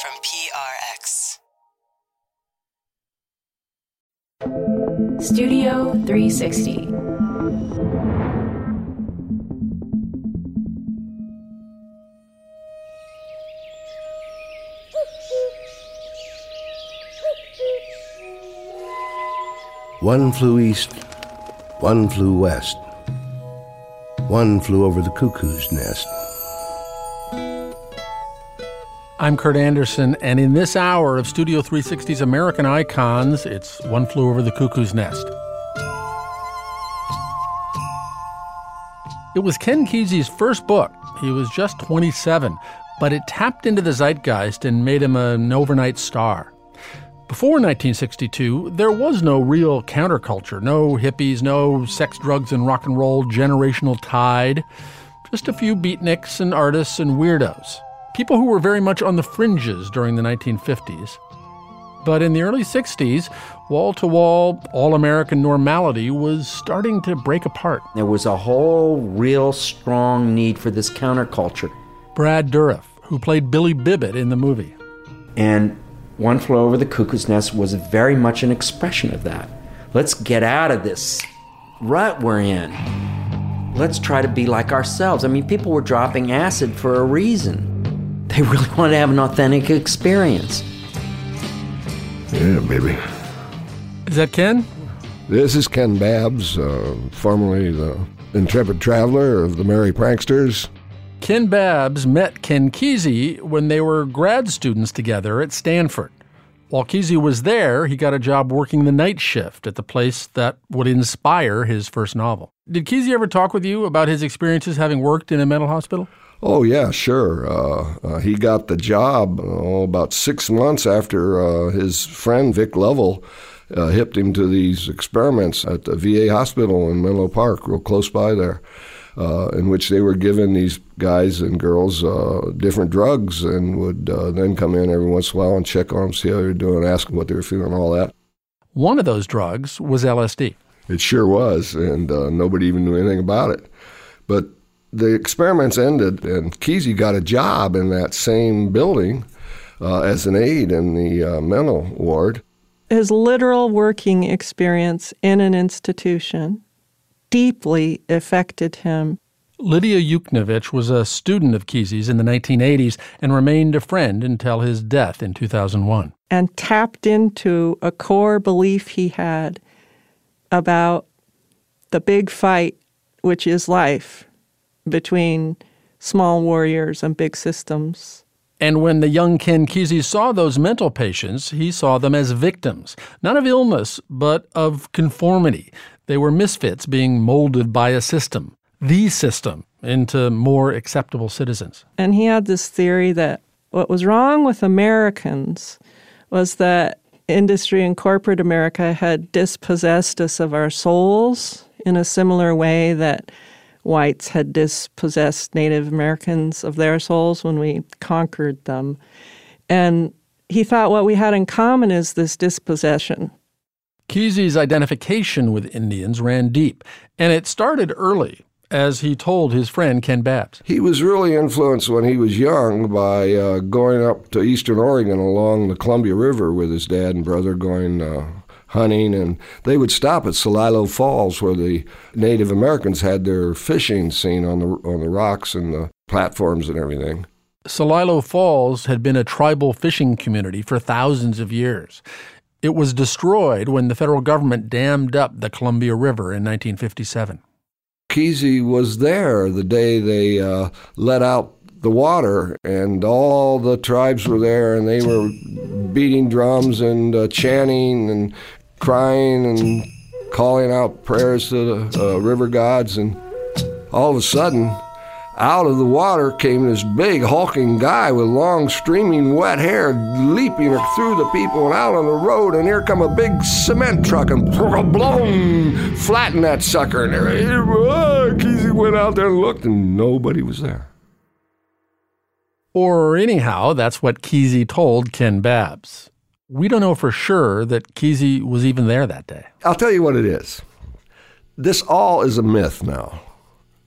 from PRX. Studio 360. One flew east, one flew west. One flew over the cuckoo's nest. I'm Kurt Andersen, and in this hour of Studio 360's American Icons, it's One Flew Over the Cuckoo's Nest. It was Ken Kesey's first book. He was just 27, but it tapped into the zeitgeist and made him an overnight star. Before 1962, there was no real counterculture, no hippies, no sex, drugs, and rock and roll generational tide, just a few beatniks and artists and weirdos, people who were very much on the fringes during the 1950s. But in the early 60s, wall to wall, all American normality was starting to break apart. There was a whole real strong need for this counterculture. Brad Dourif, who played Billy Bibbit in the movie. And one Flew Over the Cuckoo's Nest was very much an expression of that. Let's get out of this rut we're in. Let's try to be like ourselves. I mean, people were dropping acid for a reason. They really want to have an authentic experience. Yeah, baby. Is that Ken? This is Ken Babbs, uh, formerly the intrepid traveler of the Merry Pranksters. Ken Babbs met Ken Kesey when they were grad students together at Stanford. While Kesey was there, he got a job working the night shift at the place that would inspire his first novel. Did Kesey ever talk with you about his experiences having worked in a mental hospital? Oh, yeah, sure. Uh, uh, he got the job oh, about six months after uh, his friend Vic Lovell uh, hipped him to these experiments at the VA hospital in Menlo Park, real close by there. Uh, in which they were giving these guys and girls uh, different drugs and would uh, then come in every once in a while and check on them, see how they were doing, ask them what they were feeling, and all that. One of those drugs was LSD. It sure was, and uh, nobody even knew anything about it. But the experiments ended, and Kesey got a job in that same building uh, as an aide in the uh, mental ward. His literal working experience in an institution deeply affected him. Lydia Yuknavitch was a student of Kesey's in the 1980s and remained a friend until his death in 2001. And tapped into a core belief he had about the big fight, which is life, between small warriors and big systems. And when the young Ken Kesey saw those mental patients, he saw them as victims, not of illness, but of conformity. They were misfits being molded by a system, the system, into more acceptable citizens. And he had this theory that what was wrong with Americans was that industry and corporate America had dispossessed us of our souls in a similar way that whites had dispossessed Native Americans of their souls when we conquered them. And he thought what we had in common is this dispossession. Kesey's identification with Indians ran deep, and it started early, as he told his friend Ken Babbs. He was really influenced when he was young by uh, going up to eastern Oregon along the Columbia River with his dad and brother going uh, hunting, and they would stop at Celilo Falls where the Native Americans had their fishing scene on the on the rocks and the platforms and everything. Celilo Falls had been a tribal fishing community for thousands of years. It was destroyed when the federal government dammed up the Columbia River in 1957. Kesey was there the day they uh, let out the water, and all the tribes were there, and they were beating drums and uh, chanting and crying and calling out prayers to the uh, river gods. And all of a sudden, out of the water came this big hulking guy with long streaming wet hair leaping through the people and out on the road and here come a big cement truck and bloom flatten that sucker and uh, Kesey went out there and looked and nobody was there. Or anyhow, that's what Kesey told Ken Babbs. We don't know for sure that Kesey was even there that day. I'll tell you what it is. This all is a myth now.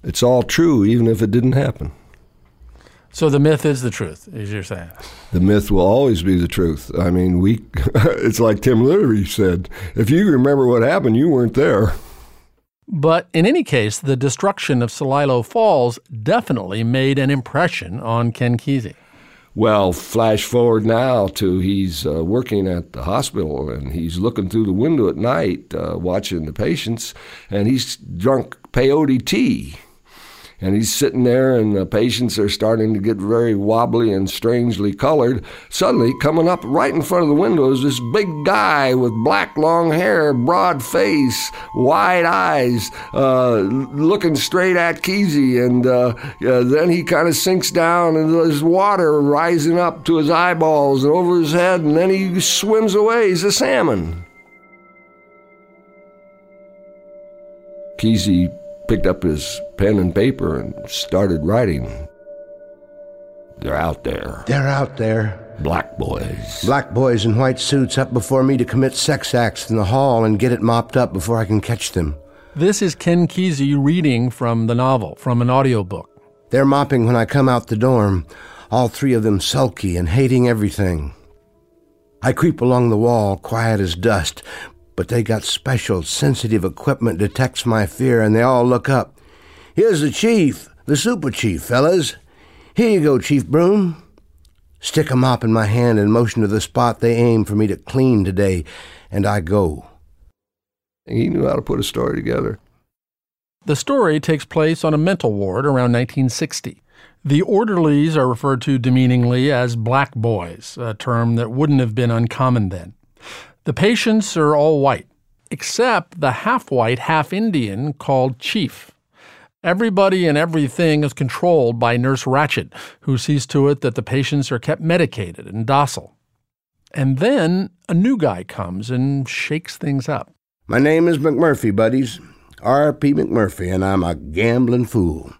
It's all true, even if it didn't happen. So the myth is the truth, as you're saying. The myth will always be the truth. I mean, we it's like Tim Leary said, if you remember what happened, you weren't there. But in any case, the destruction of Celilo Falls definitely made an impression on Ken Kesey. Well, flash forward now to he's uh, working at the hospital and he's looking through the window at night uh, watching the patients and he's drunk peyote tea and he's sitting there, and the patients are starting to get very wobbly and strangely colored. Suddenly, coming up right in front of the window is this big guy with black long hair, broad face, wide eyes, uh, looking straight at Kesey. And uh, uh, then he kind of sinks down, and there's water rising up to his eyeballs and over his head, and then he swims away. He's a salmon. Kesey picked up his pen and paper and started writing. They're out there. They're out there. Black boys. Black boys in white suits up before me to commit sex acts in the hall and get it mopped up before I can catch them. This is Ken Kesey reading from the novel, from an audiobook. They're mopping when I come out the dorm, all three of them sulky and hating everything. I creep along the wall, quiet as dust, but they got special sensitive equipment detects my fear, and they all look up. Here's the chief, the super chief, fellas. Here you go, Chief Broom. Stick a mop in my hand and motion to the spot they aim for me to clean today, and I go. He knew how to put a story together. The story takes place on a mental ward around 1960. The orderlies are referred to demeaningly as black boys, a term that wouldn't have been uncommon then. The patients are all white, except the half white, half Indian called Chief. Everybody and everything is controlled by Nurse Ratched, who sees to it that the patients are kept medicated and docile. And then a new guy comes and shakes things up. My name is McMurphy, buddies. R.P. McMurphy, and I'm a gambling fool.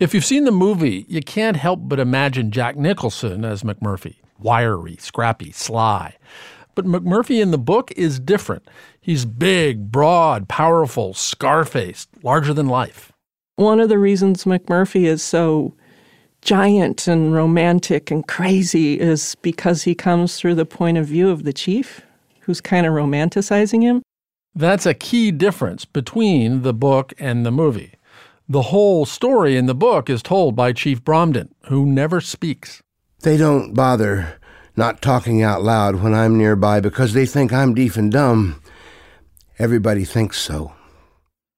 If you've seen the movie, you can't help but imagine Jack Nicholson as McMurphy wiry, scrappy, sly. But McMurphy in the book is different. He's big, broad, powerful, scar faced, larger than life. One of the reasons McMurphy is so giant and romantic and crazy is because he comes through the point of view of the chief, who's kind of romanticizing him. That's a key difference between the book and the movie. The whole story in the book is told by Chief Bromden, who never speaks. They don't bother not talking out loud when I'm nearby because they think I'm deaf and dumb. Everybody thinks so.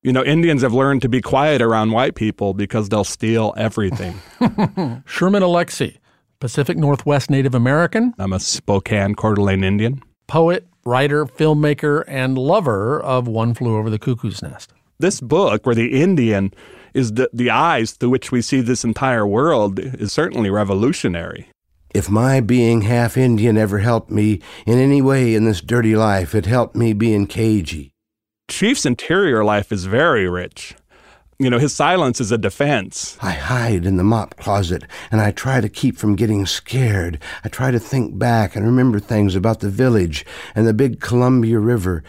You know, Indians have learned to be quiet around white people because they'll steal everything. Sherman Alexie, Pacific Northwest Native American. I'm a Spokane Coeur d'Alene Indian. Poet, writer, filmmaker, and lover of One Flew Over the Cuckoo's Nest. This book, where the Indian is the, the eyes through which we see this entire world, is certainly revolutionary. If my being half Indian ever helped me in any way in this dirty life, it helped me being cagey. Chief's interior life is very rich. You know, his silence is a defense. I hide in the mop closet and I try to keep from getting scared. I try to think back and remember things about the village and the big Columbia River.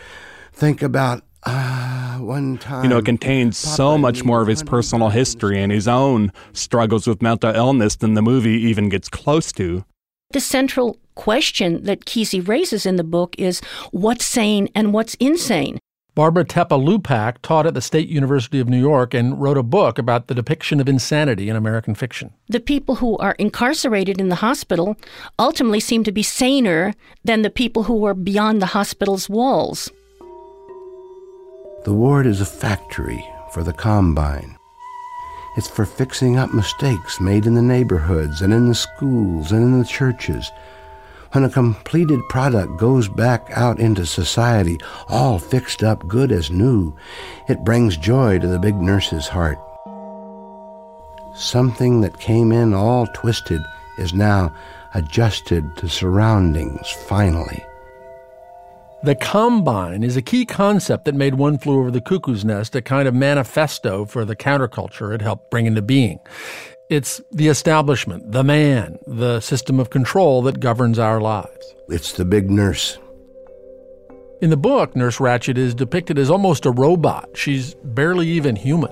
Think about uh, one time. You know, it contains Papa so much more of his personal history and his own struggles with mental illness than the movie even gets close to. The central question that Kesey raises in the book is what's sane and what's insane? Barbara Tepa Lupak taught at the State University of New York and wrote a book about the depiction of insanity in American fiction. The people who are incarcerated in the hospital ultimately seem to be saner than the people who are beyond the hospital's walls. The ward is a factory for the combine. It's for fixing up mistakes made in the neighborhoods and in the schools and in the churches. When a completed product goes back out into society, all fixed up good as new, it brings joy to the big nurse's heart. Something that came in all twisted is now adjusted to surroundings finally. The combine is a key concept that made One Flew Over the Cuckoo's Nest a kind of manifesto for the counterculture it helped bring into being. It's the establishment, the man, the system of control that governs our lives. It's the big nurse. In the book, Nurse Ratched is depicted as almost a robot. She's barely even human.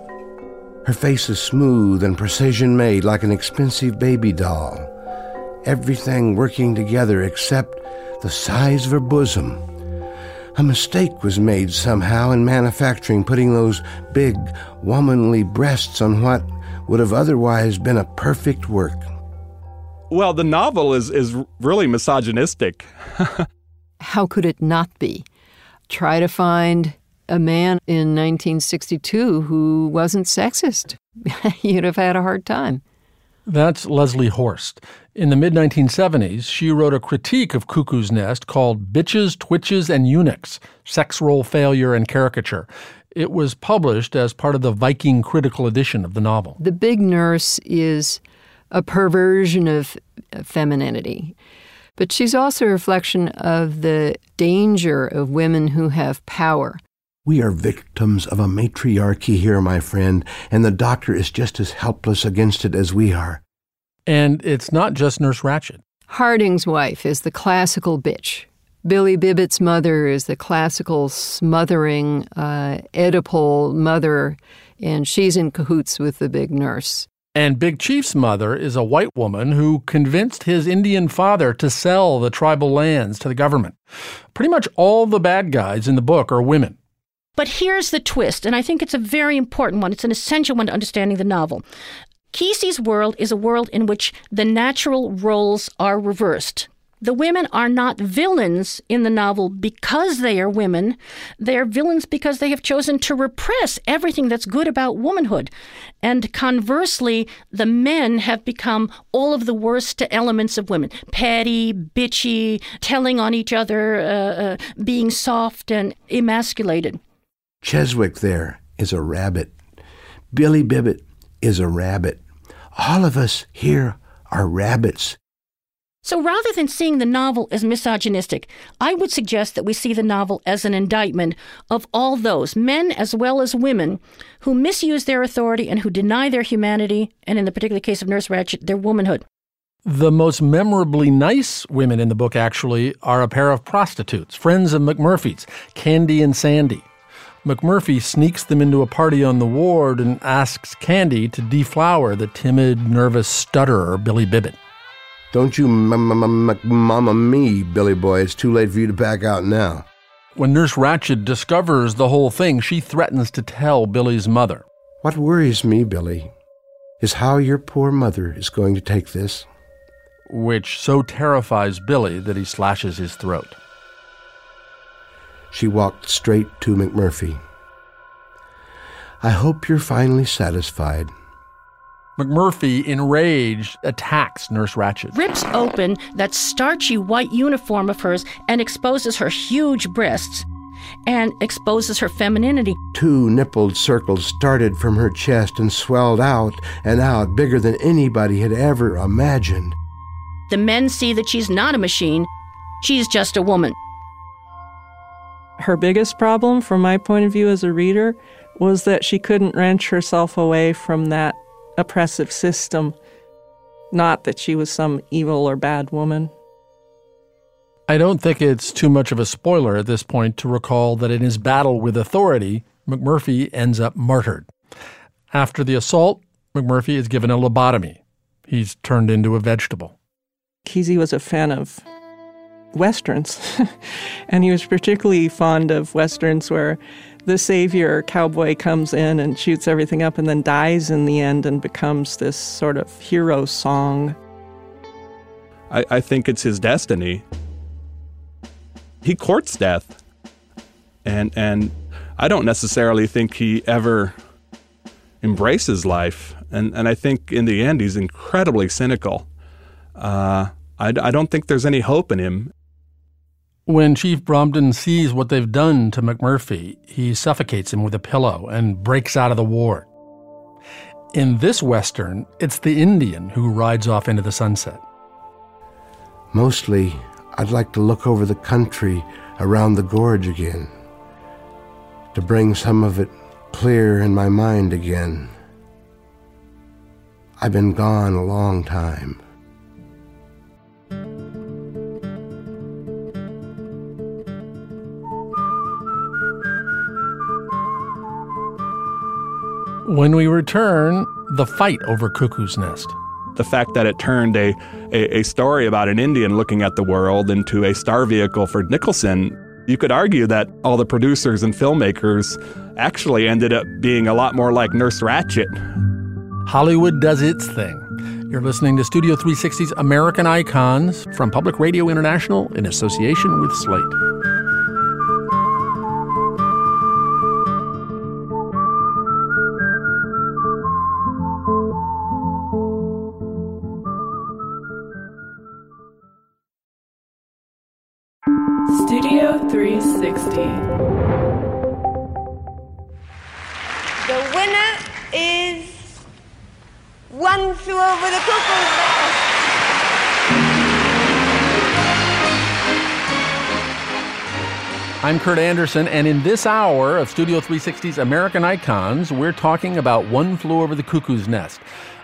Her face is smooth and precision made like an expensive baby doll. Everything working together except the size of her bosom. A mistake was made somehow in manufacturing, putting those big, womanly breasts on what would have otherwise been a perfect work. Well, the novel is, is really misogynistic. How could it not be? Try to find a man in 1962 who wasn't sexist. You'd have had a hard time. That's Leslie Horst. In the mid 1970s, she wrote a critique of Cuckoo's Nest called Bitches, Twitches, and Eunuchs Sex Role Failure and Caricature. It was published as part of the Viking critical edition of the novel. The big nurse is a perversion of femininity. But she's also a reflection of the danger of women who have power. We are victims of a matriarchy here, my friend, and the doctor is just as helpless against it as we are. And it's not just Nurse Ratched. Harding's wife is the classical bitch. Billy Bibbit's mother is the classical smothering, uh, Oedipal mother, and she's in cahoots with the big nurse. And Big Chief's mother is a white woman who convinced his Indian father to sell the tribal lands to the government. Pretty much all the bad guys in the book are women. But here's the twist, and I think it's a very important one. It's an essential one to understanding the novel. Kesey's world is a world in which the natural roles are reversed. The women are not villains in the novel because they are women. They are villains because they have chosen to repress everything that's good about womanhood. And conversely, the men have become all of the worst elements of women petty, bitchy, telling on each other, uh, uh, being soft and emasculated. Cheswick there is a rabbit. Billy Bibbit is a rabbit. All of us here are rabbits. So rather than seeing the novel as misogynistic, I would suggest that we see the novel as an indictment of all those, men as well as women, who misuse their authority and who deny their humanity, and in the particular case of Nurse Ratched, their womanhood. The most memorably nice women in the book, actually, are a pair of prostitutes, friends of McMurphy's, Candy and Sandy. McMurphy sneaks them into a party on the ward and asks Candy to deflower the timid, nervous stutterer, Billy Bibbit. Don't you mama me, Billy boy. It's too late for you to back out now. When Nurse Ratched discovers the whole thing, she threatens to tell Billy's mother. What worries me, Billy, is how your poor mother is going to take this. Which so terrifies Billy that he slashes his throat. She walked straight to McMurphy. I hope you're finally satisfied. McMurphy, enraged, attacks Nurse Ratched. Rips open that starchy white uniform of hers and exposes her huge breasts and exposes her femininity. Two nippled circles started from her chest and swelled out and out, bigger than anybody had ever imagined. The men see that she's not a machine, she's just a woman. Her biggest problem, from my point of view as a reader, was that she couldn't wrench herself away from that oppressive system. Not that she was some evil or bad woman. I don't think it's too much of a spoiler at this point to recall that in his battle with authority, McMurphy ends up martyred. After the assault, McMurphy is given a lobotomy. He's turned into a vegetable. Kesey was a fan of westerns, and he was particularly fond of westerns where the savior cowboy comes in and shoots everything up and then dies in the end and becomes this sort of hero song. I, I think it's his destiny. He courts death. And and I don't necessarily think he ever embraces life. And and I think in the end he's incredibly cynical. Uh, I, I don't think there's any hope in him. When Chief Bromden sees what they've done to McMurphy, he suffocates him with a pillow and breaks out of the ward. In this Western, it's the Indian who rides off into the sunset. Mostly, I'd like to look over the country around the gorge again, to bring some of it clear in my mind again. I've been gone a long time. When we return, the fight over Cuckoo's Nest. The fact that it turned a, a, a story about an Indian looking at the world into a star vehicle for Nicholson, you could argue that all the producers and filmmakers actually ended up being a lot more like Nurse Ratched. Hollywood does its thing. You're listening to Studio 360's American Icons from Public Radio International in association with Slate. The Cuckoo's Nest. I'm Kurt Andersen, and in this hour of Studio 360's American Icons, we're talking about One Flew Over the Cuckoo's Nest,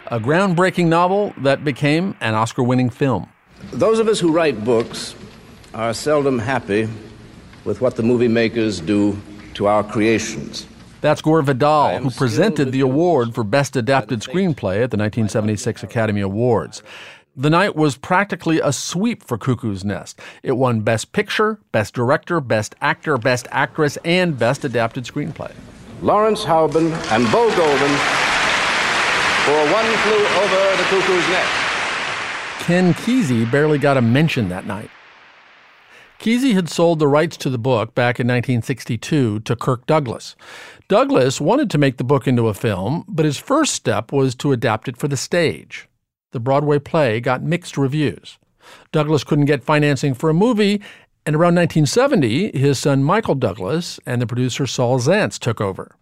a groundbreaking novel that became an Oscar winning film. Those of us who write books are seldom happy with what the movie makers do to our creations. That's Gore Vidal, who presented the award for Best Adapted Screenplay at the 1976 Academy Awards. The night was practically a sweep for Cuckoo's Nest. It won Best Picture, Best Director, Best Actor, Best Actress, and Best Adapted Screenplay. Lawrence Hauben and Bo Goldman for One Flew Over the Cuckoo's Nest. Ken Kesey barely got a mention that night. Kesey had sold the rights to the book back in 1962 to Kirk Douglas. Douglas wanted to make the book into a film, but his first step was to adapt it for the stage. The Broadway play got mixed reviews. Douglas couldn't get financing for a movie, and around 1970, his son Michael Douglas and the producer Saul Zaentz took over.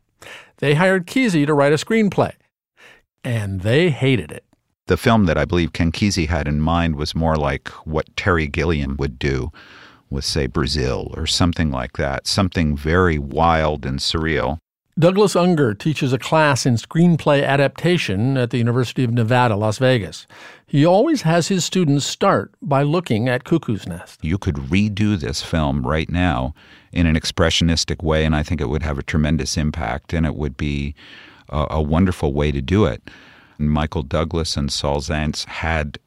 They hired Kesey to write a screenplay, and they hated it. The film that I believe Ken Kesey had in mind was more like what Terry Gilliam would do with, say, Brazil or something like that, something very wild and surreal. Douglas Unger teaches a class in screenplay adaptation at the University of Nevada, Las Vegas. He always has his students start by looking at Cuckoo's Nest. You could redo this film right now in an expressionistic way, and I think it would have a tremendous impact, and it would be a, a wonderful way to do it. And Michael Douglas and Saul Zaentz had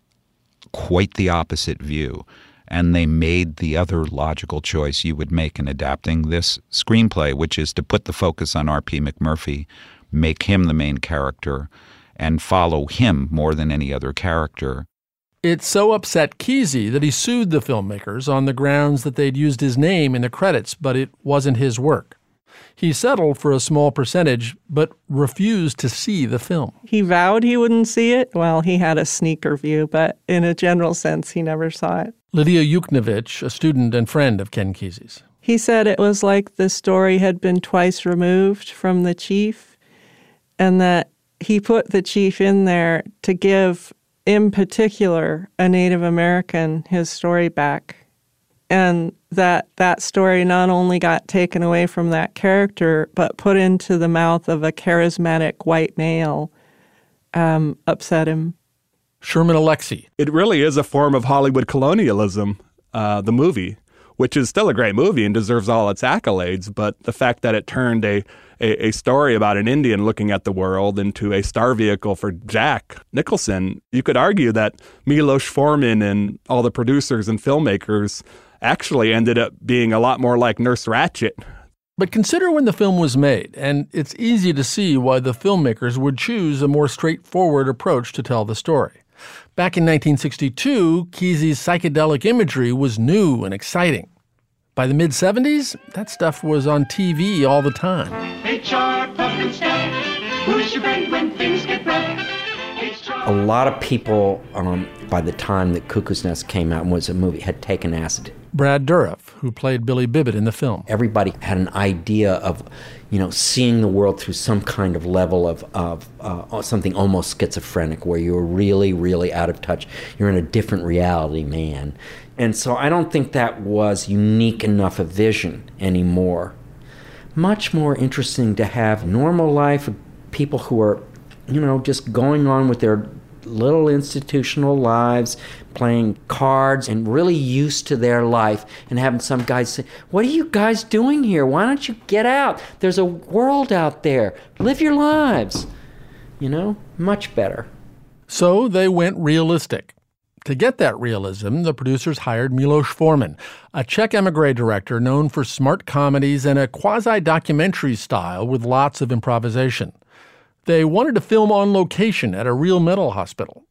quite the opposite view and they made the other logical choice you would make in adapting this screenplay, which is to put the focus on R.P. McMurphy, make him the main character, and follow him more than any other character. It so upset Kesey that he sued the filmmakers on the grounds that they'd used his name in the credits, but it wasn't his work. He settled for a small percentage, but refused to see the film. He vowed he wouldn't see it. Well, he had a sneaker view, but in a general sense, he never saw it. Lydia Yuknavitch, a student and friend of Ken Kesey's. He said it was like the story had been twice removed from the chief, and that he put the chief in there to give, in particular, a Native American his story back. And that that story not only got taken away from that character, but put into the mouth of a charismatic white male, um, upset him. Sherman Alexie. It really is a form of Hollywood colonialism, uh, the movie, which is still a great movie and deserves all its accolades. But the fact that it turned a, a, a story about an Indian looking at the world into a star vehicle for Jack Nicholson, you could argue that Milos Forman and all the producers and filmmakers actually ended up being a lot more like Nurse Ratched But consider when the film was made, and it's easy to see why the filmmakers would choose a more straightforward approach to tell the story. Back in 1962, Kesey's psychedelic imagery was new and exciting. By the mid 70s, that stuff was on TV all the time. HR, Pufnstuf, who's your friend when things get rough? A lot of people, um, by the time that Cuckoo's Nest came out and was a movie, had taken acid. Brad Dourif, who played Billy Bibbit in the film. Everybody had an idea of, you know, seeing the world through some kind of level of, of uh, something almost schizophrenic, where you're really, really out of touch. You're in a different reality, man. And so I don't think that was unique enough a vision anymore. Much more interesting to have normal life of people who are, you know, just going on with their little institutional lives, playing cards, and really used to their life, and having some guys say, What are you guys doing here? Why don't you get out? There's a world out there. Live your lives. you know, much better. So they went realistic. To get that realism, the producers hired Milos Forman, a Czech emigre director known for smart comedies and a quasi documentary style with lots of improvisation. They wanted to film on location at a real mental hospital.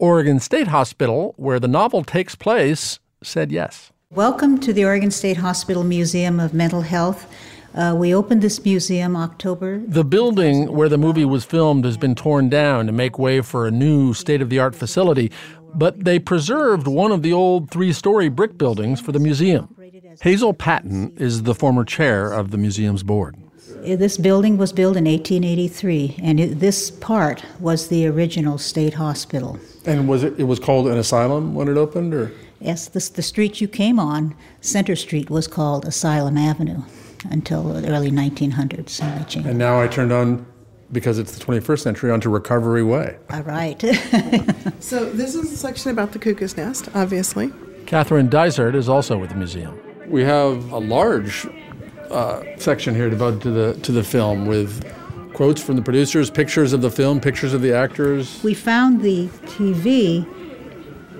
Oregon State Hospital, where the novel takes place, said yes. Welcome to the Oregon State Hospital Museum of Mental Health. Uh, we opened this museum October. The building where the movie was filmed has been torn down to make way for a new state of the art facility, but they preserved one of the old three story brick buildings for the museum. Hazel Patton is the former chair of the museum's board. Uh, This building was built in 1883, and it, this part was the original state hospital. And was it it was called an asylum when it opened or Yes, this, the street you came on, Center Street, was called Asylum Avenue until the early 1900s, and they changed. and now I turned on because it's the 21st century onto Recovery Way. All right. So this is a section about the cuckoo's nest, obviously. Catherine Dysart is also with the museum. We have a large uh, section here devoted to the to the film with quotes from the producers, pictures of the film, pictures of the actors. we found the TV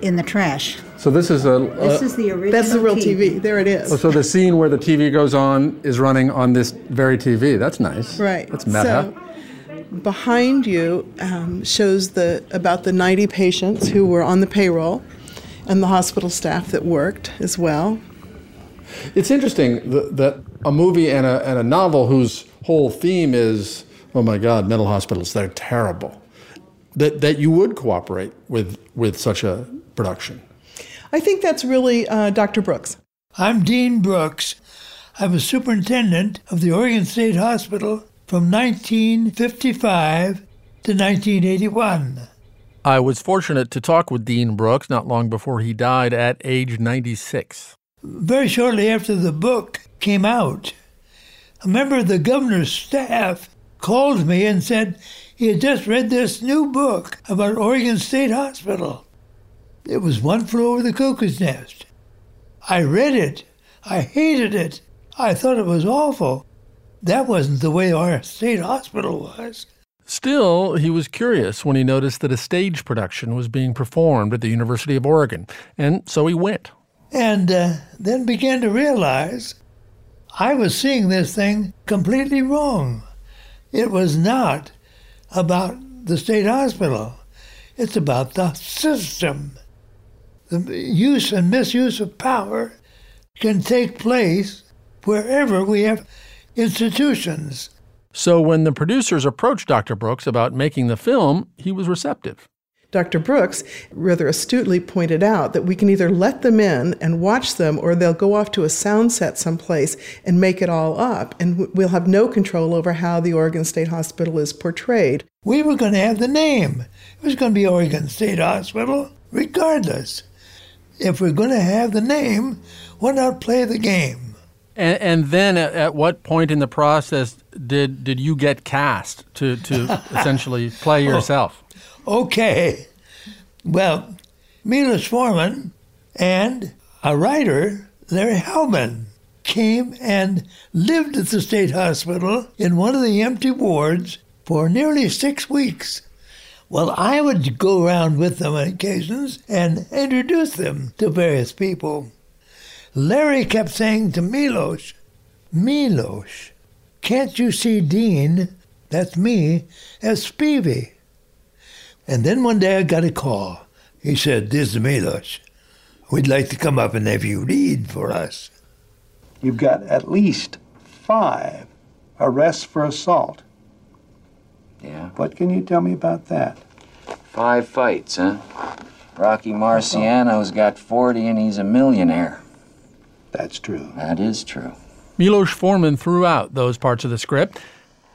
in the trash. So this is a. This is the original That's the real TV. There it is. Oh, so the scene where the TV goes on is running on this very TV. That's nice. Right. That's meta. So behind you um, shows the about the 90 patients who were on the payroll, and the hospital staff that worked as well. It's interesting that, that a movie and a, and a novel whose whole theme is, oh my God, mental hospitals, they're terrible, that, that you would cooperate with, with such a production. I think that's really uh, Dr. Brooks. I'm Dean Brooks. I was superintendent of the Oregon State Hospital from 1955 to 1981. I was fortunate to talk with Dean Brooks not long before he died at age 96. Very shortly after the book came out, a member of the governor's staff called me and said he had just read this new book about Oregon State Hospital. It was One Flew Over the Cuckoo's Nest. I read it. I hated it. I thought it was awful. That wasn't the way our state hospital was. Still, he was curious when he noticed that a stage production was being performed at the University of Oregon, and so he went. And uh, then began to realize I was seeing this thing completely wrong. It was not about the state hospital, it's about the system. The use and misuse of power can take place wherever we have institutions. So when the producers approached Dr. Brooks about making the film, he was receptive. Dr. Brooks rather astutely pointed out that we can either let them in and watch them, or they'll go off to a sound set someplace and make it all up, and we'll have no control over how the Oregon State Hospital is portrayed. We were going to have the name. It was going to be Oregon State Hospital, regardless. If we're going to have the name, why not play the game? And, and then at, at what point in the process did, did you get cast to, to essentially play yourself? Okay. Well, Milos Forman and a writer, Larry Hellman, came and lived at the state hospital in one of the empty wards for nearly six weeks. Well, I would go around with them on occasions and introduce them to various people. Larry kept saying to Milos, Milos, can't you see Dean, that's me, as Spivey? And then one day I got a call. He said, This is Milos. We'd like to come up and have you read for us. You've got at least five arrests for assault. Yeah. What can you tell me about that? Five fights, huh? Rocky Marciano's got 40 and he's a millionaire. That's true. That is true. Milos Forman threw out those parts of the script.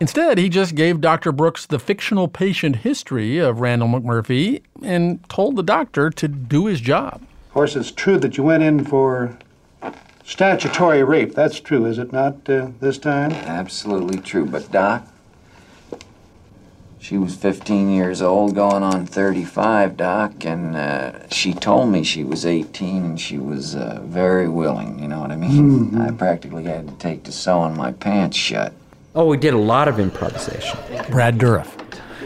Instead, he just gave Dr. Brooks the fictional patient history of Randall McMurphy and told the doctor to do his job. Of course, it's true that you went in for statutory rape. That's true, is it not, uh, this time? Absolutely true. But, Doc, she was 15 years old, going on 35, Doc, and uh, she told me she was 18 and she was uh, very willing, you know what I mean? I practically had to take to sewing my pants shut. Oh, we did a lot of improvisation. Brad Dourif.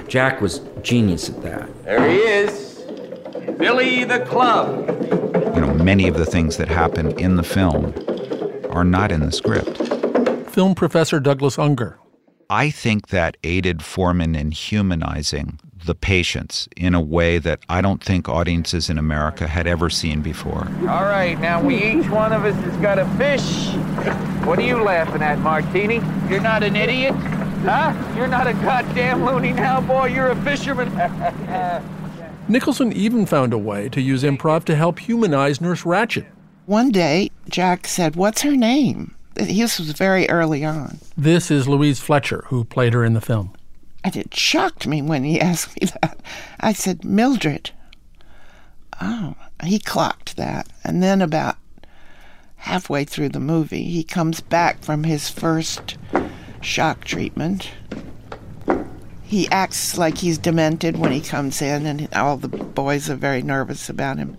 Jack was genius at that. There he is. Billy the Club. You know, many of the things that happen in the film are not in the script. Film professor Douglas Unger. I think that aided Forman in humanizing the patients in a way that I don't think audiences in America had ever seen before. All right, now we each one of us has got a fish. What are you laughing at, Martini? You're not an idiot? Huh? You're not a goddamn loony now, boy. You're a fisherman. Nicholson even found a way to use improv to help humanize Nurse Ratched. One day, Jack said, What's her name? This was very early on. This is Louise Fletcher, who played her in the film. And it shocked me when he asked me that. I said, Mildred. Oh, he clocked that. And then about halfway through the movie, he comes back from his first shock treatment. He acts like he's demented when he comes in, and all the boys are very nervous about him.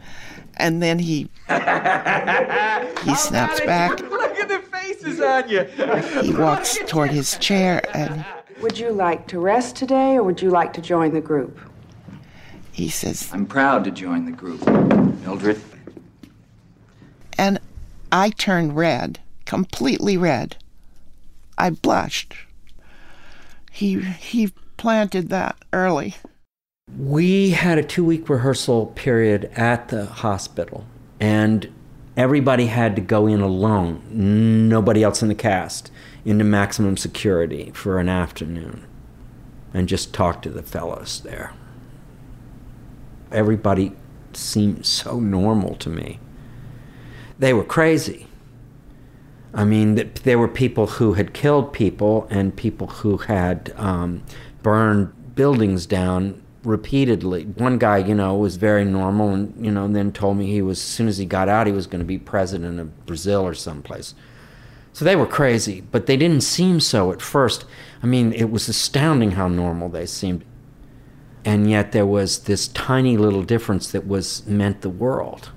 And then he he snaps back. Look at the faces on you. He walks toward his chair and Would you like to rest today or would you like to join the group? he says, I'm proud to join the group, Mildred. and I turned red, completely red. I blushed. He he planted that early. We had a two week rehearsal period at the hospital, and everybody had to go in alone, nobody else in the cast, into maximum security for an afternoon and just talk to the fellows there. Everybody seemed so normal to me. They were crazy. I mean, th- there were people who had killed people and people who had um, burned buildings down repeatedly. One guy, you know, was very normal and, you know, then told me he was, as soon as he got out, he was going to be president of Brazil or someplace. So they were crazy, but they didn't seem so at first. I mean, it was astounding how normal they seemed. And yet there was this tiny little difference that was meant the world.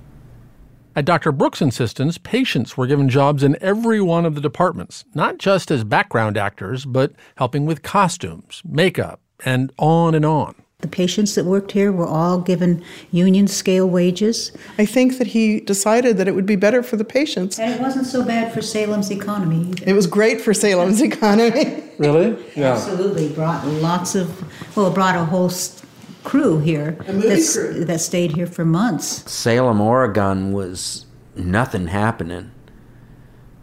At Dr. Brooks' insistence, patients were given jobs in every one of the departments, not just as background actors, but helping with costumes, makeup, and on and on. The patients that worked here were all given union scale wages. I think that he decided that it would be better for the patients. And it wasn't so bad for Salem's economy either. It was great for Salem's economy. Really? Yeah. Absolutely. Brought lots of, well, brought a whole s- crew here A movie crew. that stayed here for months. Salem, Oregon was nothing happening.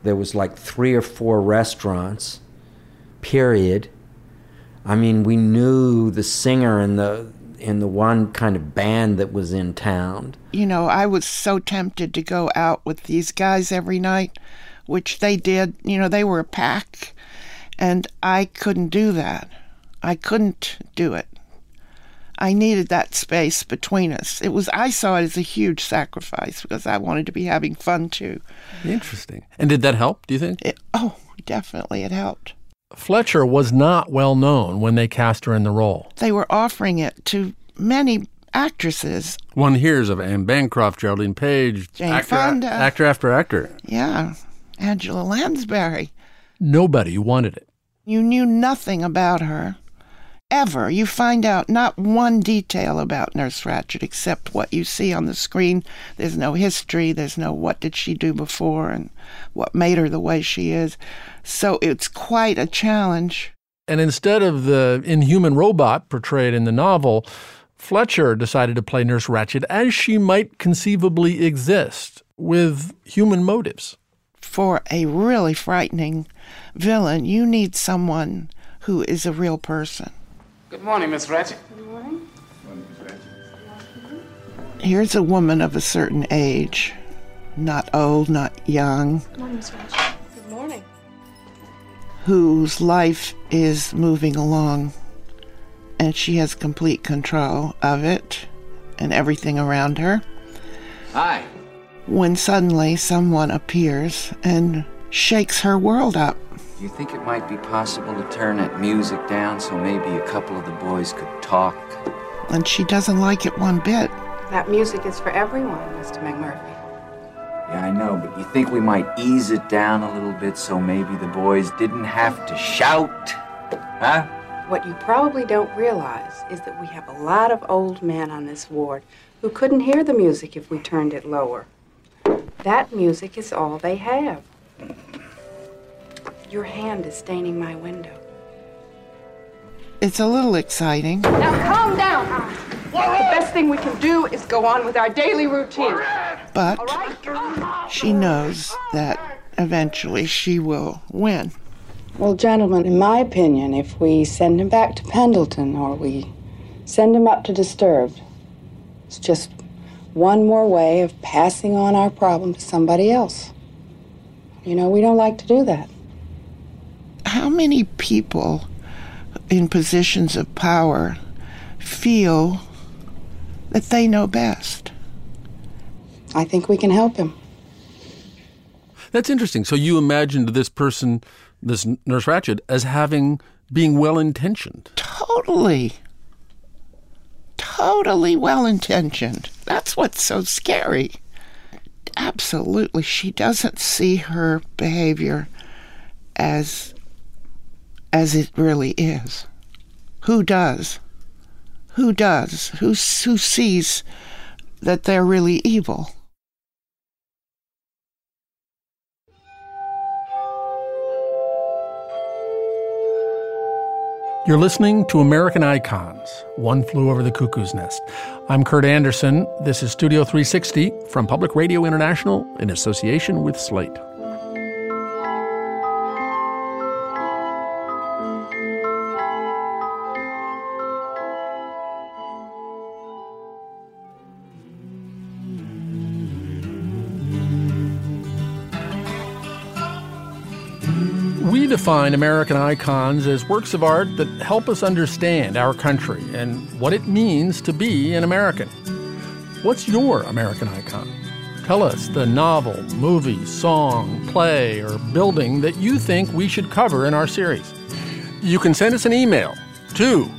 There was like three or four restaurants, period. I mean, we knew the singer in the in the one kind of band that was in town. You know, I was so tempted to go out with these guys every night, which they did. You know, they were a pack, and I couldn't do that. I couldn't do it. I needed that space between us. It was I saw it as a huge sacrifice because I wanted to be having fun too. Interesting. And did that help, do you think? It, oh, definitely it helped. Fletcher was not well known when they cast her in the role. They were offering it to many actresses. One hears of Anne Bancroft, Geraldine Page, Jane actor, Fonda. actor after actor. Yeah, Angela Lansbury. Nobody wanted it. You knew nothing about her. Ever. You find out not one detail about Nurse Ratched except what you see on the screen. There's no history, there's no what did she do before and what made her the way she is. So it's quite a challenge. And instead of the inhuman robot portrayed in the novel, Fletcher decided to play Nurse Ratched as she might conceivably exist, with human motives. For a really frightening villain, you need someone who is a real person. Good morning, Miss Ratched. Good morning. Here's a woman of a certain age, not old, not young, Good morning, Miss Ratched. Good morning. whose life is moving along and she has complete control of it and everything around her. Hi. When suddenly someone appears and shakes her world up. Do you think it might be possible to turn that music down so maybe a couple of the boys could talk? And she doesn't like it one bit. That music is for everyone, Mr. McMurphy. Yeah, I know, but you think we might ease it down a little bit so maybe the boys didn't have to shout? Huh? What you probably don't realize is that we have a lot of old men on this ward who couldn't hear the music if we turned it lower. That music is all they have. Your hand is staining my window. It's a little exciting. Now calm down. The best thing we can do is go on with our daily routine. But she knows that eventually she will win. Well, gentlemen, in my opinion, if we send him back to Pendleton or we send him up to Disturbed, it's just one more way of passing on our problem to somebody else. You know, we don't like to do that. How many people in positions of power feel that they know best? I think we can help him. That's interesting. So you imagined this person, this Nurse Ratched, as having being well intentioned. Totally. Totally well intentioned. That's what's so scary. Absolutely. She doesn't see her behavior as as it really is. Who does? Who does? Who, who sees that they're really evil? You're listening to American Icons, One Flew Over the Cuckoo's Nest. I'm Kurt Andersen. This is Studio 360 from Public Radio International in association with Slate. Define American icons as works of art that help us understand our country and what it means to be an American. What's your American icon? Tell us the novel, movie, song, play, or building that you think we should cover in our series. You can send us an email to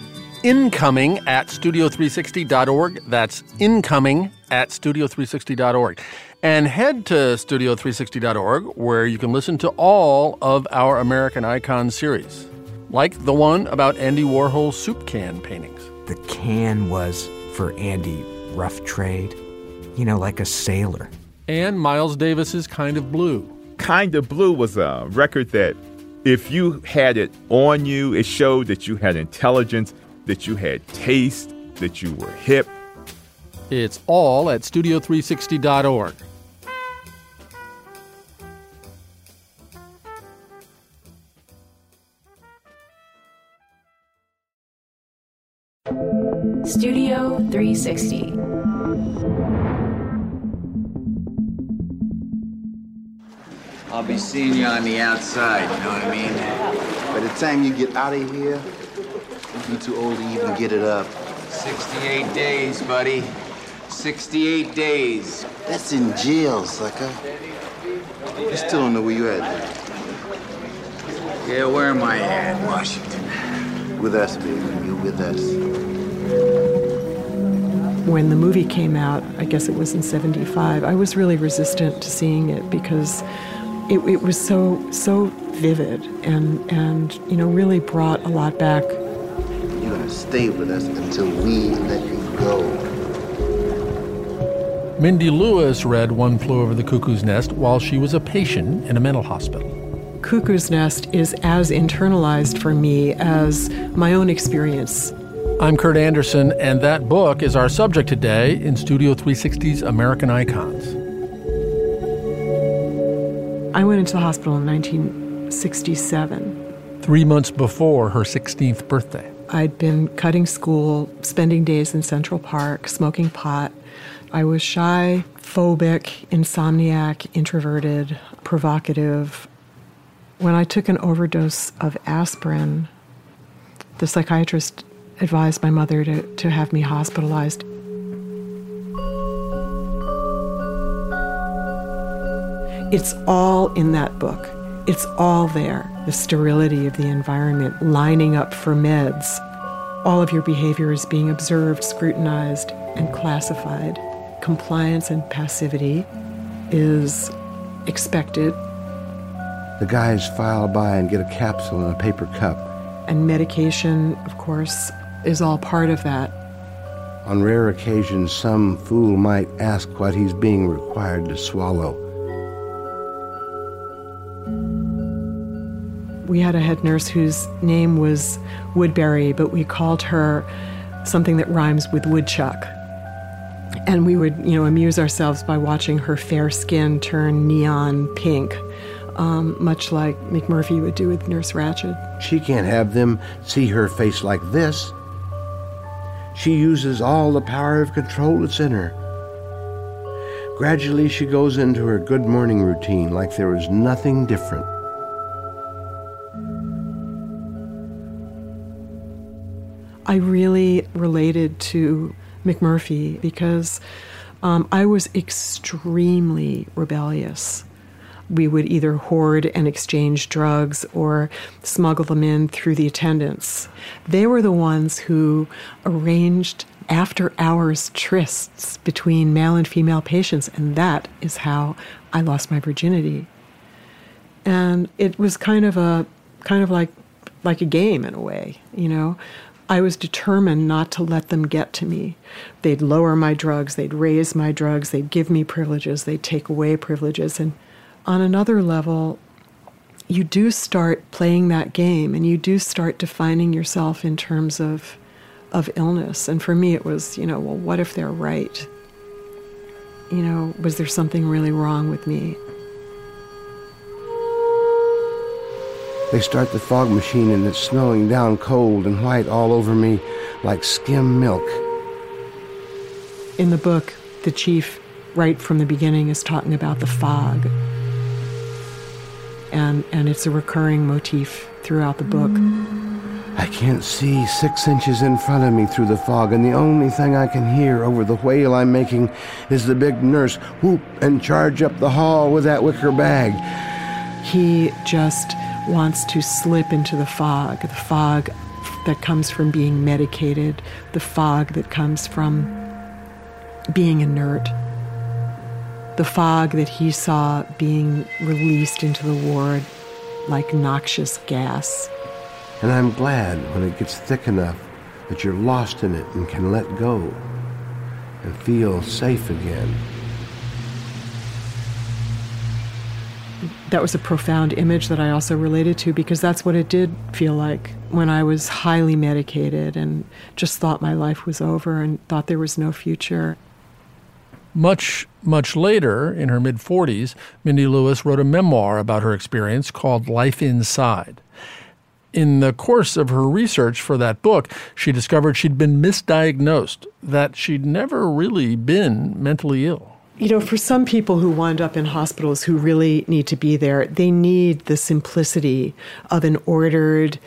incoming at studio360.org. That's incoming at studio360.org. And head to studio360.org where you can listen to all of our American Icon series, like the one about Andy Warhol's soup can paintings. The can was, for Andy, rough trade. You know, like a sailor. And Miles Davis's Kind of Blue. Kind of Blue was a record that if you had it on you, it showed that you had intelligence, that you had taste, that you were hip. It's all at studio360.org. Studio 360. I'll be seeing you on the outside, you know what I mean? By the time you get out of here, you'll be too old to even get it up. 68 days, buddy. 68 days. That's in jail, sucker. You still don't know where you at. Yeah, where am I at? Washington. With us, baby. You're with us. When the movie came out, I guess it was in 75, I was really resistant to seeing it because it, it was so so vivid and and you know really brought a lot back. You're gonna stay with us until we let you go. Mindy Lewis read One Flew Over the Cuckoo's Nest while she was a patient in a mental hospital. Cuckoo's Nest is as internalized for me as my own experience. I'm Kurt Andersen, and that book is our subject today in Studio 360's American Icons. I went into the hospital in 1967. Three months before her 16th birthday. I'd been cutting school, spending days in Central Park, smoking pot. I was shy, phobic, insomniac, introverted, provocative. When I took an overdose of aspirin, the psychiatrist advised my mother to, to have me hospitalized. It's all in that book. It's all there. The sterility of the environment, lining up for meds. All of your behavior is being observed, scrutinized, and classified. Compliance and passivity is expected. The guys file by and get a capsule in a paper cup. And medication, of course, is all part of that. On rare occasions, some fool might ask what he's being required to swallow. We had a head nurse whose name was Woodbury, but we called her something that rhymes with woodchuck. And we would, you know, amuse ourselves by watching her fair skin turn neon pink, um, much like McMurphy would do with Nurse Ratched. She can't have them see her face like this. She uses all the power of control that's in her. Gradually, she goes into her good morning routine like there is nothing different. I really related to McMurphy because um, I was extremely rebellious. We would either hoard and exchange drugs or smuggle them in through the attendants. They were the ones who arranged after hours trysts between male and female patients, and that is how I lost my virginity. And it was kind of a kind of like like a game in a way, you know. I was determined not to let them get to me. They'd lower my drugs, they'd raise my drugs, they'd give me privileges, they'd take away privileges. And on another level, you do start playing that game and you do start defining yourself in terms of of illness. And for me it was, you know, well, what if they're right? You know, was there something really wrong with me? They start the fog machine and it's snowing down cold and white all over me like skim milk. In the book, the chief, right from the beginning, is talking about the fog. And, and it's a recurring motif throughout the book. I can't see six inches in front of me through the fog, and the only thing I can hear over the wail I'm making is the big nurse whoop and charge up the hall with that wicker bag. He just wants to slip into the fog, the fog that comes from being medicated, the fog that comes from being inert, the fog that he saw being released into the ward like noxious gas. And I'm glad when it gets thick enough that you're lost in it and can let go and feel safe again. That was a profound image that I also related to because that's what it did feel like when I was highly medicated and just thought my life was over and thought there was no future. Much, much later, in her mid 40s, Mindy Lewis wrote a memoir about her experience called Life Inside. In the course of her research for that book, she discovered she'd been misdiagnosed, that she'd never really been mentally ill you know, for some people who wind up in hospitals who really need to be there, they need the simplicity of an ordered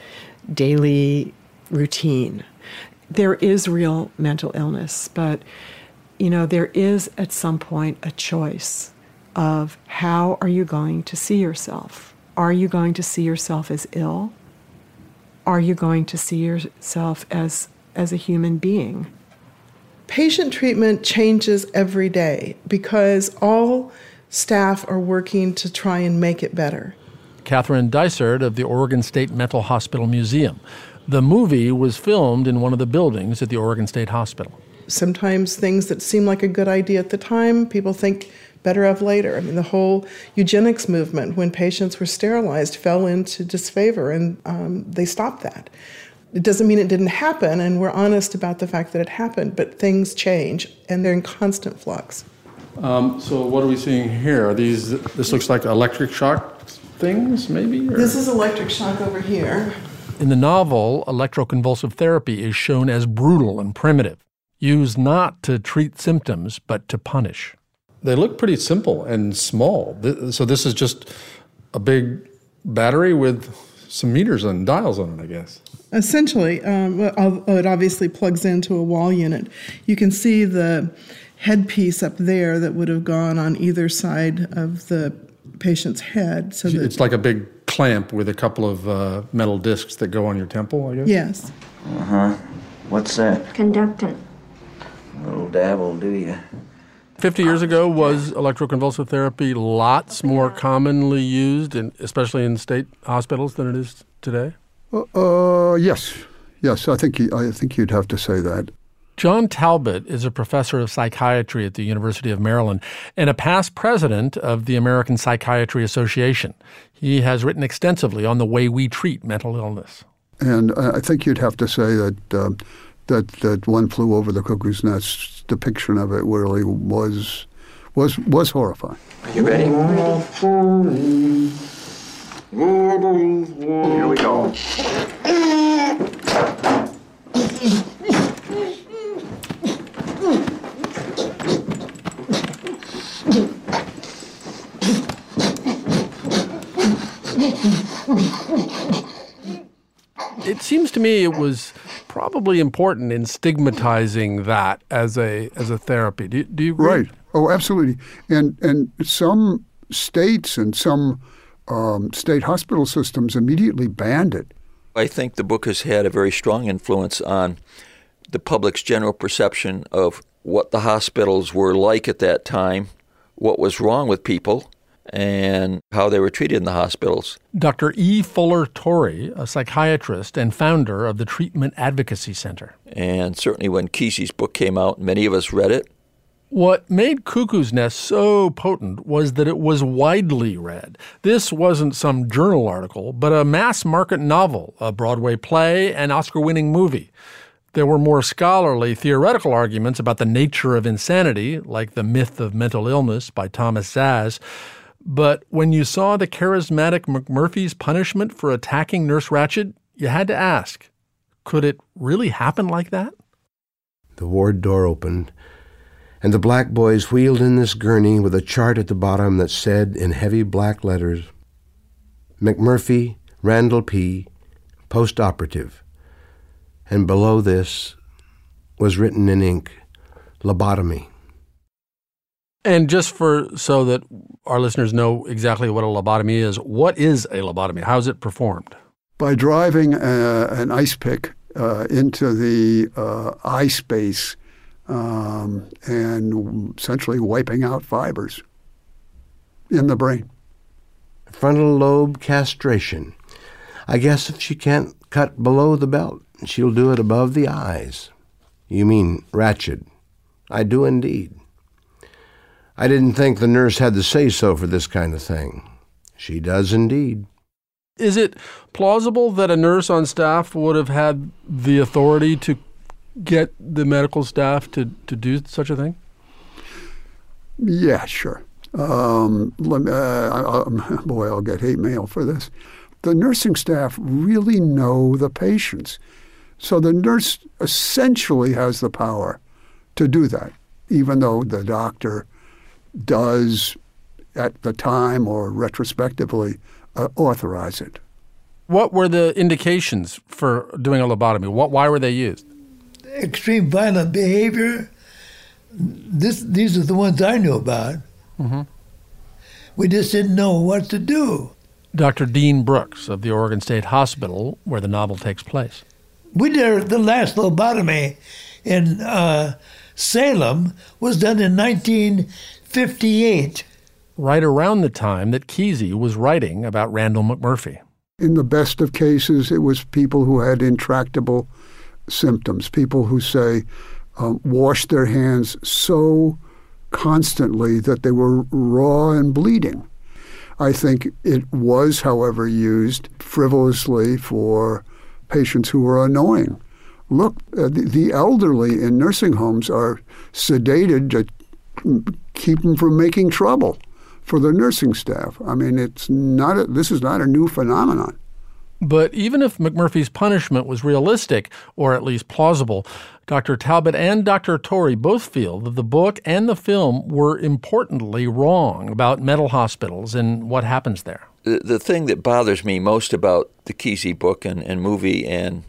daily routine. There is real mental illness, but, you know, there is at some point a choice of how are you going to see yourself? Are you going to see yourself as ill? Are you going to see yourself as, as a human being? Patient treatment changes every day because all staff are working to try and make it better. Catherine Dysart of the Oregon State Mental Hospital Museum. The movie was filmed in one of the buildings at the Oregon State Hospital. Sometimes things that seem like a good idea at the time, people think better of later. I mean, the whole eugenics movement, when patients were sterilized, fell into disfavor, and um, they stopped that. It doesn't mean it didn't happen, and we're honest about the fact that it happened, but things change, and they're in constant flux. Um, so, what are we seeing here? Are these this looks like electric shock things, maybe? Or? This is electric shock over here. In the novel, electroconvulsive therapy is shown as brutal and primitive, used not to treat symptoms, but to punish. They look pretty simple and small. So, this is just a big battery with some meters and dials on it, I guess. Essentially, um, it obviously plugs into a wall unit. You can see the headpiece up there that would have gone on either side of the patient's head. So that, it's like a big clamp with a couple of uh, metal discs that go on your temple, I guess. Yes. Uh huh. What's that? Conductant. A little dabble, do you? 50 years ago was electroconvulsive therapy lots more commonly used, in, especially in state hospitals, than it is today? Uh, uh, yes, yes. I think he, I think you'd have to say that. John Talbot is a professor of psychiatry at the University of Maryland and a past president of the American Psychiatry Association. He has written extensively on the way we treat mental illness. And I think you'd have to say that uh, that that one flew over the cuckoo's nest depiction of it really was was was horrifying. Are you ready? Here we go. It seems to me it was probably important in stigmatizing that as a as a therapy. Do, do you agree? Right. Oh, absolutely. And and some states and some um, state hospital systems immediately banned it. I think the book has had a very strong influence on the public's general perception of what the hospitals were like at that time, what was wrong with people, and how they were treated in the hospitals. Dr. E. Fuller Torrey, a psychiatrist and founder of the Treatment Advocacy Center. And certainly when Kesey's book came out, many of us read it. What made Cuckoo's Nest so potent was that it was widely read. This wasn't some journal article, but a mass market novel, a Broadway play, an Oscar winning movie. There were more scholarly, theoretical arguments about the nature of insanity, like The Myth of Mental Illness by Thomas Szasz. But when you saw the charismatic McMurphy's punishment for attacking Nurse Ratched, you had to ask could it really happen like that? The ward door opened, and the black boys wheeled in this gurney with a chart at the bottom that said in heavy black letters McMurphy, Randall P., post operative. And below this was written in ink lobotomy. And just for so that our listeners know exactly what a lobotomy is, what is a lobotomy? How is it performed? By driving uh, an ice pick uh, into the uh, eye space um, and essentially wiping out fibers in the brain. Frontal lobe castration. I guess if she can't cut below the belt, she'll do it above the eyes. You mean Ratched. I do indeed. I didn't think the nurse had the say so for this kind of thing. She does indeed. Is it plausible that a nurse on staff would have had the authority to get the medical staff to, to do such a thing? Yeah, sure. Um, uh, I, boy, I'll get hate mail for this. The nursing staff really know the patients. So the nurse essentially has the power to do that, even though the doctor does at the time or retrospectively uh, authorize it. What were the indications for doing a lobotomy? What, why were they used? Extreme violent behavior. This, these are the ones I knew about. Mm-hmm. We just didn't know what to do. Dr. Dean Brooks of the Oregon State Hospital, where the novel takes place. We did the last lobotomy in uh, Salem was done in 1958. Right around the time that Kesey was writing about Randall McMurphy. In the best of cases, it was people who had intractable symptoms, people who say, um, wash their hands so constantly that they were raw and bleeding. I think it was, however, used frivolously for patients who were annoying. Look, uh, the, the, elderly in nursing homes are sedated to keep them from making trouble for the nursing staff. I mean, it's not a, this is not a new phenomenon. But even if McMurphy's punishment was realistic, or at least plausible, Dr. Talbot and Dr. Torrey both feel that the book and the film were importantly wrong about mental hospitals and what happens there. The, the thing that bothers me most about the Kesey book and, and movie and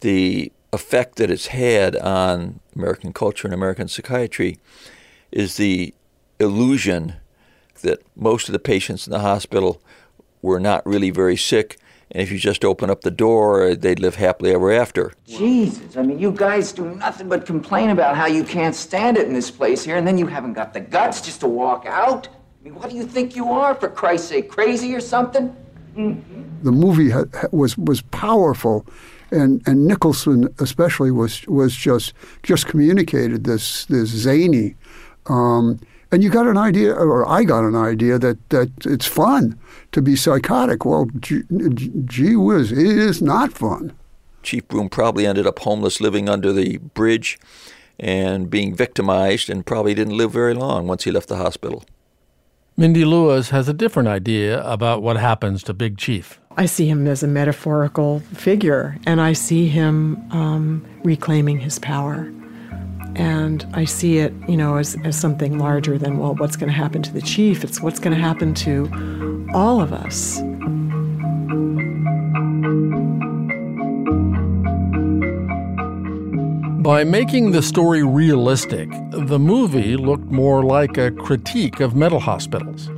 the effect that it's had on American culture and American psychiatry is the illusion that most of the patients in the hospital were not really very sick and if you just open up the door, they'd live happily ever after. Jesus, I mean, you guys do nothing but complain about how you can't stand it in this place here, and then you haven't got the guts just to walk out? I mean, what do you think you are, for Christ's sake, crazy or something? Mm-hmm. The movie had, was was powerful, and and Nicholson especially was was just just communicated this this zany. Um, and you got an idea, or I got an idea that, that it's fun to be psychotic. Well, gee, gee whiz, it is not fun. Chief Broom probably ended up homeless, living under the bridge, and being victimized, and probably didn't live very long once he left the hospital. Mindy Lewis has a different idea about what happens to Big Chief. I see him as a metaphorical figure, and I see him um, reclaiming his power. And I see it, you know, as, as something larger than, well, what's going to happen to the chief? It's what's going to happen to all of us. By making the story realistic, the movie looked more like a critique of mental hospitals.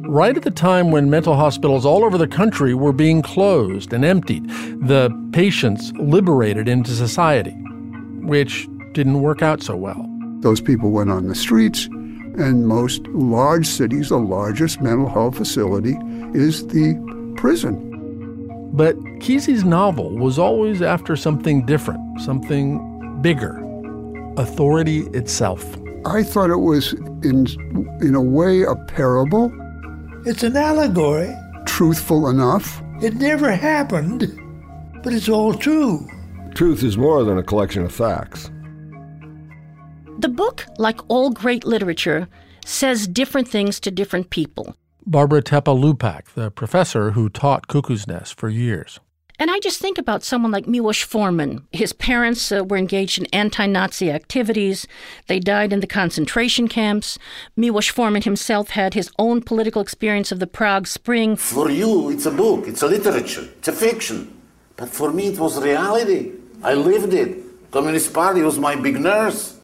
Right at the time when mental hospitals all over the country were being closed and emptied, the patients liberated into society, which didn't work out so well. Those people went on the streets, and most large cities, the largest mental health facility is the prison. But Kesey's novel was always after something different, something bigger authority itself. I thought it was, in, in a way, a parable. It's an allegory. Truthful enough. It never happened, but it's all true. Truth is more than a collection of facts. The book, like all great literature, says different things to different people. Barbara Tepa Lupak, the professor who taught Cuckoo's Nest for years. And I just think about someone like Miloš Forman. His parents uh, were engaged in anti Nazi activities. They died in the concentration camps. Miloš Forman himself had his own political experience of the Prague Spring. For you, it's a book, it's a literature, it's a fiction. But for me, it was reality. I lived it. Communist Party was my big nurse.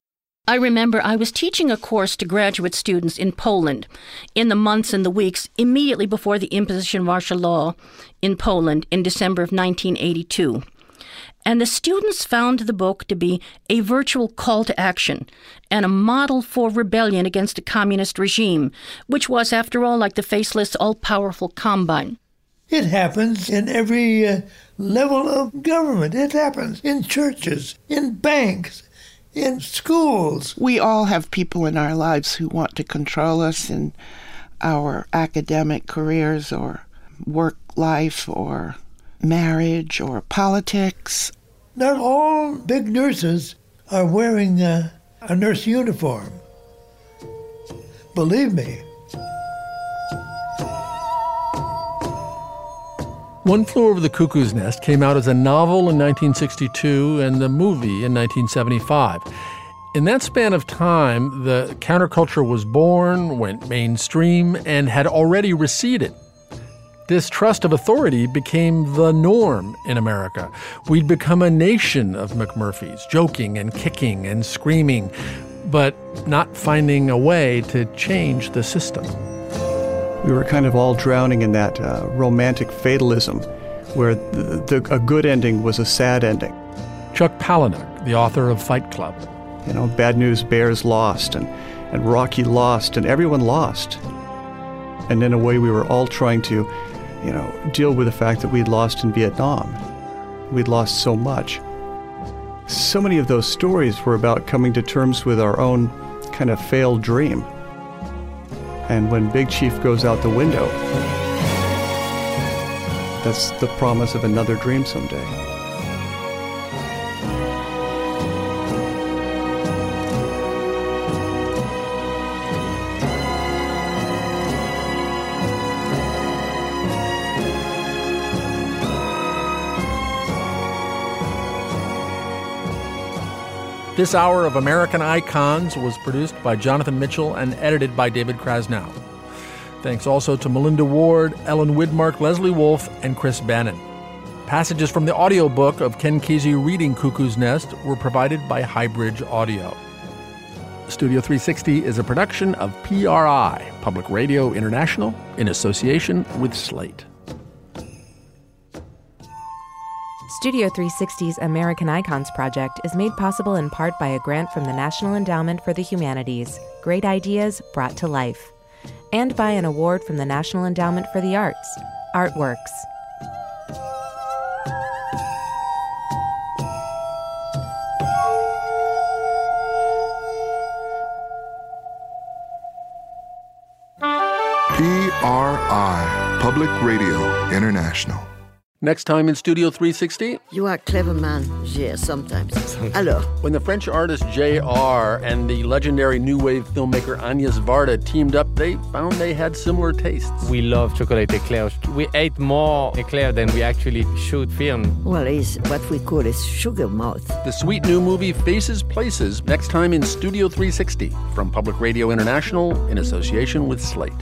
I remember I was teaching a course to graduate students in Poland in the months and the weeks immediately before the imposition of martial law in Poland in December of 1982. And the students found the book to be a virtual call to action and a model for rebellion against a communist regime, which was, after all, like the faceless, all powerful Combine. It happens in every uh, level of government. It happens in churches, in banks, in schools. We all have people in our lives who want to control us in our academic careers or work life or marriage or politics. Not all big nurses are wearing a, a nurse uniform. Believe me. One Flew Over the Cuckoo's Nest came out as a novel in 1962 and the movie in 1975. In that span of time, the counterculture was born, went mainstream, and had already receded. Distrust of authority became the norm in America. We'd become a nation of McMurphys, joking and kicking and screaming, but not finding a way to change the system we were kind of all drowning in that uh, romantic fatalism where the, the, a good ending was a sad ending. Chuck Palahniuk, the author of Fight Club. You know, Bad News Bears lost, and, and Rocky lost, and everyone lost. And in a way, we were all trying to, you know, deal with the fact that we'd lost in Vietnam. We'd lost so much. So many of those stories were about coming to terms with our own kind of failed dream. And when Big Chief goes out the window, that's the promise of another dream someday. This hour of American Icons was produced by Jonathan Mitchell and edited by David Krasnow. Thanks also to Melinda Ward, Ellen Widmark, Leslie Wolf, and Chris Bannon. Passages from the audiobook of Ken Kesey reading Cuckoo's Nest were provided by Highbridge Audio. Studio 360 is a production of PRI, Public Radio International, in association with Slate. Studio 360's American Icons project is made possible in part by a grant from the National Endowment for the Humanities, Great Ideas Brought to Life, and by an award from the National Endowment for the Arts, Artworks. PRI, Public Radio International. Next time in Studio 360. You are a clever man, yeah, sometimes. Alors. When the French artist J.R. and the legendary new wave filmmaker Agnes Varda teamed up, they found they had similar tastes. We love chocolate eclairs. We ate more eclair than we actually should film. Well, it's what we call a sugar mouth. The sweet new movie Faces Places, next time in Studio 360 from Public Radio International in association with Slate.